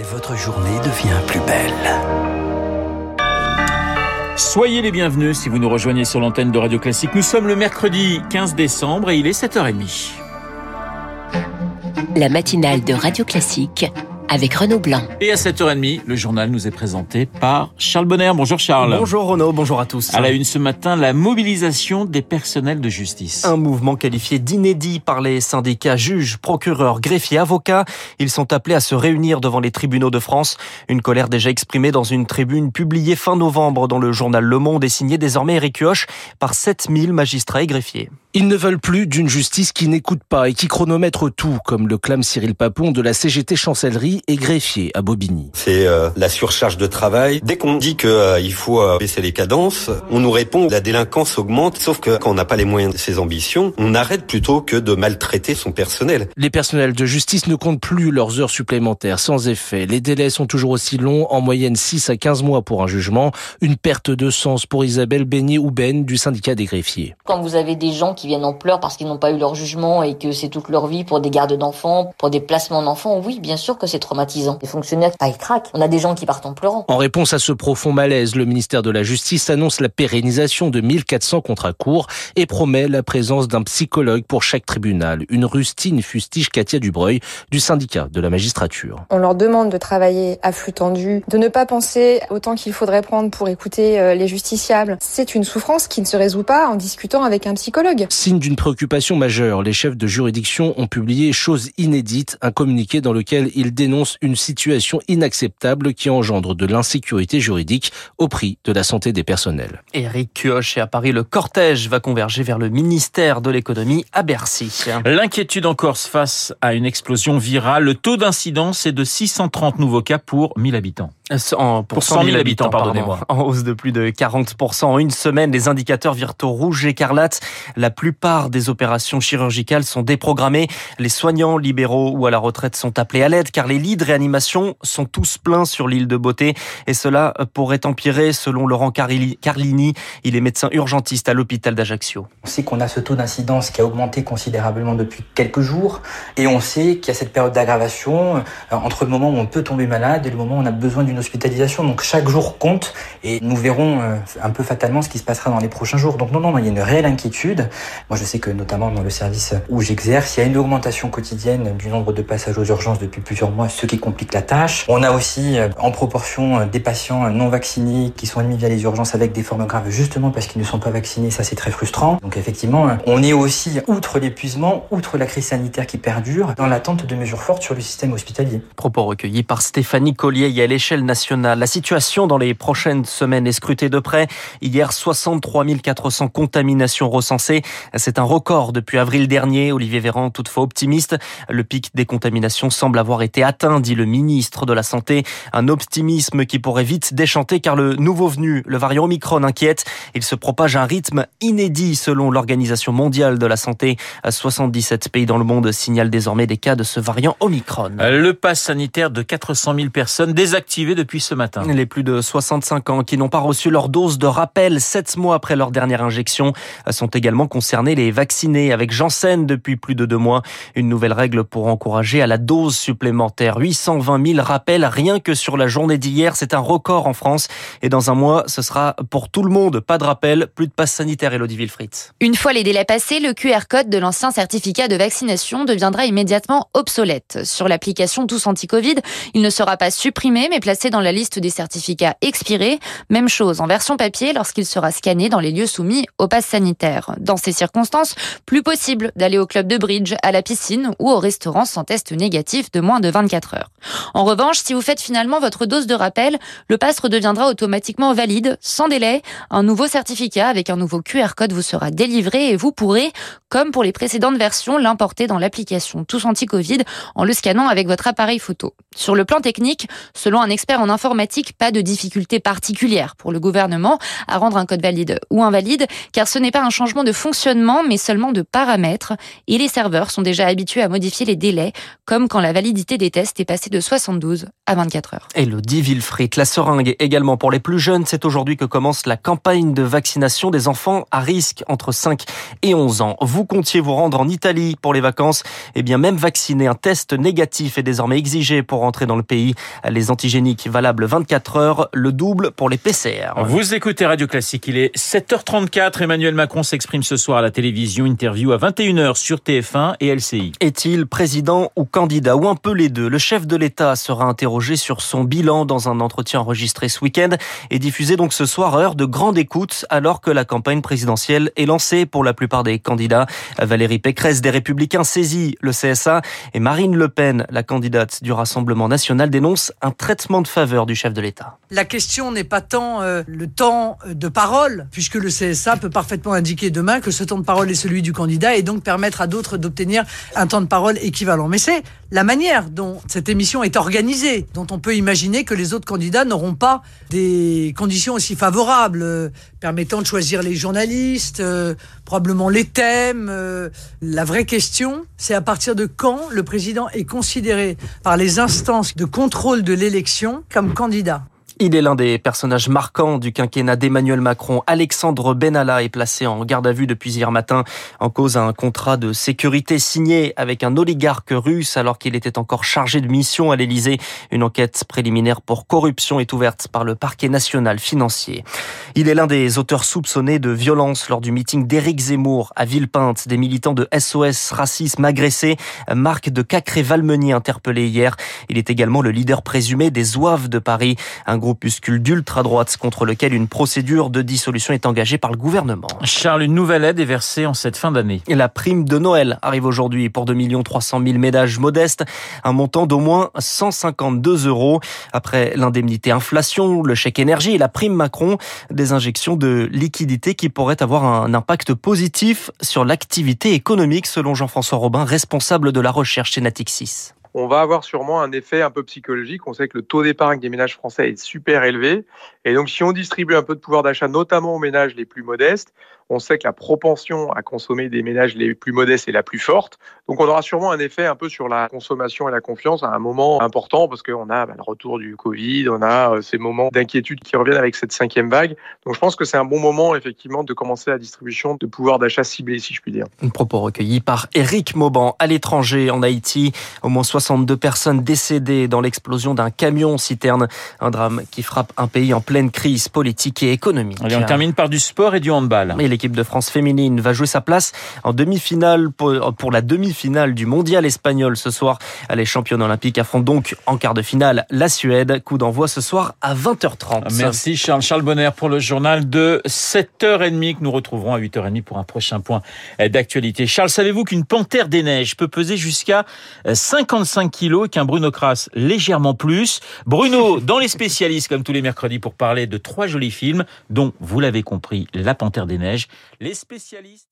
et votre journée devient plus belle. Soyez les bienvenus si vous nous rejoignez sur l'antenne de Radio Classique. Nous sommes le mercredi 15 décembre et il est 7h30. La matinale de Radio Classique avec Renaud Blanc. Et à 7h30, le journal nous est présenté par Charles Bonner. Bonjour Charles. Bonjour Renaud, bonjour à tous. À la une ce matin, la mobilisation des personnels de justice. Un mouvement qualifié d'inédit par les syndicats juges, procureurs, greffiers, avocats. Ils sont appelés à se réunir devant les tribunaux de France. Une colère déjà exprimée dans une tribune publiée fin novembre dans le journal Le Monde et signée désormais Eric Kioch par 7000 magistrats et greffiers. Ils ne veulent plus d'une justice qui n'écoute pas et qui chronomètre tout, comme le clame Cyril Papon de la CGT Chancellerie et greffier à Bobigny. C'est euh, la surcharge de travail. Dès qu'on dit qu'il euh, faut euh, baisser les cadences, on nous répond la délinquance augmente, sauf que quand on n'a pas les moyens de ses ambitions, on arrête plutôt que de maltraiter son personnel. Les personnels de justice ne comptent plus leurs heures supplémentaires, sans effet. Les délais sont toujours aussi longs, en moyenne 6 à 15 mois pour un jugement. Une perte de sens pour Isabelle Beignet ou Ben du syndicat des greffiers. Quand vous avez des gens qui viennent en pleurs parce qu'ils n'ont pas eu leur jugement et que c'est toute leur vie pour des gardes d'enfants, pour des placements d'enfants, oui, bien sûr que c'est traumatisant. Les fonctionnaires, pas ils craquent. On a des gens qui partent en pleurant. En réponse à ce profond malaise, le ministère de la Justice annonce la pérennisation de 1400 contrats courts et promet la présence d'un psychologue pour chaque tribunal. Une rustine fustige Katia Dubreuil du syndicat de la magistrature. On leur demande de travailler à flux tendu, de ne pas penser autant qu'il faudrait prendre pour écouter euh, les justiciables. C'est une souffrance qui ne se résout pas en discutant avec un psychologue. Signe d'une préoccupation majeure, les chefs de juridiction ont publié, chose inédite, un communiqué dans lequel ils dénoncent une situation inacceptable qui engendre de l'insécurité juridique au prix de la santé des personnels. Eric Kioch et à Paris, le cortège va converger vers le ministère de l'économie à Bercy. L'inquiétude en Corse face à une explosion virale. Le taux d'incidence est de 630 nouveaux cas pour 1000 habitants. En, pour, 100 000 habitants, pardonnez-moi. En hausse de plus de 40% en une semaine, les indicateurs virent au rouge écarlate. La plupart des opérations chirurgicales sont déprogrammées. Les soignants libéraux ou à la retraite sont appelés à l'aide car les lits de réanimation sont tous pleins sur l'île de Beauté et cela pourrait empirer selon Laurent Carlini. Il est médecin urgentiste à l'hôpital d'Ajaccio. On sait qu'on a ce taux d'incidence qui a augmenté considérablement depuis quelques jours et on sait qu'il y a cette période d'aggravation euh, entre le moment où on peut tomber malade et le moment où on a besoin d'une hospitalisation. Donc chaque jour compte et nous verrons euh, un peu fatalement ce qui se passera dans les prochains jours. Donc non, non, il y a une réelle inquiétude. Moi, je sais que notamment dans le service où j'exerce, il y a une augmentation quotidienne du nombre de passages aux urgences depuis plusieurs mois, ce qui complique la tâche. On a aussi euh, en proportion euh, des patients non vaccinés qui sont admis via les urgences avec des formes graves justement parce qu'ils ne sont pas vaccinés. Ça, c'est très frustrant. Donc effectivement, on est aussi, outre l'épuisement, outre la crise sanitaire qui perdure, dans l'attente de mesures fortes sur le système hospitalier. Propos recueillis par Stéphanie Collier à l'échelle La situation dans les prochaines semaines est scrutée de près. Hier, 63 400 contaminations recensées. C'est un record depuis avril dernier. Olivier Véran, toutefois optimiste. Le pic des contaminations semble avoir été atteint, dit le ministre de la Santé. Un optimisme qui pourrait vite déchanter car le nouveau venu, le variant Omicron, inquiète. Il se propage à un rythme inédit selon l'Organisation mondiale de la santé. 77 pays dans le monde signalent désormais des cas de ce variant Omicron. Le pass sanitaire de 400 000 personnes désactivé depuis ce matin. Les plus de 65 ans qui n'ont pas reçu leur dose de rappel 7 mois après leur dernière injection sont également concernés les vaccinés avec Janssen depuis plus de deux mois. Une nouvelle règle pour encourager à la dose supplémentaire. 820 000 rappels rien que sur la journée d'hier. C'est un record en France. Et dans un mois, ce sera pour tout le monde. Pas de rappel, plus de passe sanitaire, Elodie Wilfried. Une fois les délais passés, le QR code de l'ancien certificat de vaccination deviendra immédiatement obsolète. Sur l'application Tous Anti-Covid, il ne sera pas supprimé, mais placé dans la liste des certificats expirés. Même chose en version papier lorsqu'il sera scanné dans les lieux soumis au pass sanitaire. Dans ces circonstances, plus possible d'aller au club de bridge, à la piscine ou au restaurant sans test négatif de moins de 24 heures. En revanche, si vous faites finalement votre dose de rappel, le pass redeviendra automatiquement valide, sans délai. Un nouveau certificat avec un nouveau QR code vous sera délivré et vous pourrez, comme pour les précédentes versions, l'importer dans l'application Tous Anti-Covid en le scannant avec votre appareil photo. Sur le plan technique, selon un expert en informatique, pas de difficulté particulière pour le gouvernement à rendre un code valide ou invalide, car ce n'est pas un changement de fonctionnement, mais seulement de paramètres. Et les serveurs sont déjà habitués à modifier les délais, comme quand la validité des tests est passée de 72 à 24 heures. Elodie Villefrit, la seringue également pour les plus jeunes. C'est aujourd'hui que commence la campagne de vaccination des enfants à risque entre 5 et 11 ans. Vous comptiez vous rendre en Italie pour les vacances? Eh bien, même vacciné, un test négatif est désormais exigé pour rentrer dans le pays. Les antigéniques valables 24 heures, le double pour les PCR. Vous écoutez Radio Classique, il est 7h34. Emmanuel Macron s'exprime ce soir à la télévision, interview à 21h sur TF1 et LCI. Est-il président ou candidat ou un peu les deux? Le chef de l'État sera interrogé sur son bilan dans un entretien enregistré ce week-end et diffusé donc ce soir heure de grande écoute alors que la campagne présidentielle est lancée pour la plupart des candidats. Valérie Pécresse des Républicains saisit le CSA et Marine Le Pen, la candidate du Rassemblement national, dénonce un traitement de faveur du chef de l'État. La question n'est pas tant euh, le temps de parole, puisque le CSA peut parfaitement indiquer demain que ce temps de parole est celui du candidat et donc permettre à d'autres d'obtenir un temps de parole équivalent. Mais c'est la manière dont cette émission est organisée, dont on peut imaginer que les autres candidats n'auront pas des conditions aussi favorables, euh, permettant de choisir les journalistes, euh, probablement les thèmes. La vraie question, c'est à partir de quand le président est considéré par les instances de contrôle de l'élection comme candidat. Il est l'un des personnages marquants du quinquennat d'Emmanuel Macron. Alexandre Benalla est placé en garde à vue depuis hier matin en cause d'un contrat de sécurité signé avec un oligarque russe alors qu'il était encore chargé de mission à l'Elysée. Une enquête préliminaire pour corruption est ouverte par le parquet national financier. Il est l'un des auteurs soupçonnés de violence lors du meeting d'Éric Zemmour à Villepinte. Des militants de SOS Racisme agressés. Marc de Cacré-Valmenier interpellé hier. Il est également le leader présumé des Zouaves de Paris. Un groupe groupuscule d'ultra-droite contre lequel une procédure de dissolution est engagée par le gouvernement. Charles, une nouvelle aide est versée en cette fin d'année. La prime de Noël arrive aujourd'hui pour 2 300 000 ménages modestes, un montant d'au moins 152 euros. Après l'indemnité inflation, le chèque énergie et la prime Macron, des injections de liquidités qui pourraient avoir un impact positif sur l'activité économique selon Jean-François Robin, responsable de la recherche chez Natixis on va avoir sûrement un effet un peu psychologique. On sait que le taux d'épargne des ménages français est super élevé. Et donc, si on distribue un peu de pouvoir d'achat, notamment aux ménages les plus modestes, on sait que la propension à consommer des ménages les plus modestes est la plus forte. Donc on aura sûrement un effet un peu sur la consommation et la confiance à un moment important parce qu'on a bah, le retour du Covid, on a euh, ces moments d'inquiétude qui reviennent avec cette cinquième vague. Donc je pense que c'est un bon moment effectivement de commencer la distribution de pouvoir d'achat ciblé, si je puis dire. Un propos recueilli par Eric Mauban à l'étranger en Haïti. Au moins 62 personnes décédées dans l'explosion d'un camion citerne. Un drame qui frappe un pays en pleine crise politique et économique. Allez, on termine par du sport et du handball. L'équipe de France féminine va jouer sa place en demi-finale pour, la demi-finale du mondial espagnol ce soir. Les championnes olympiques affrontent donc en quart de finale la Suède. Coup d'envoi ce soir à 20h30. Merci Charles. Charles Bonner pour le journal de 7h30 que nous retrouverons à 8h30 pour un prochain point d'actualité. Charles, savez-vous qu'une panthère des neiges peut peser jusqu'à 55 kilos et qu'un Bruno Kras légèrement plus? Bruno, dans les spécialistes comme tous les mercredis pour parler de trois jolis films dont, vous l'avez compris, La panthère des neiges les spécialistes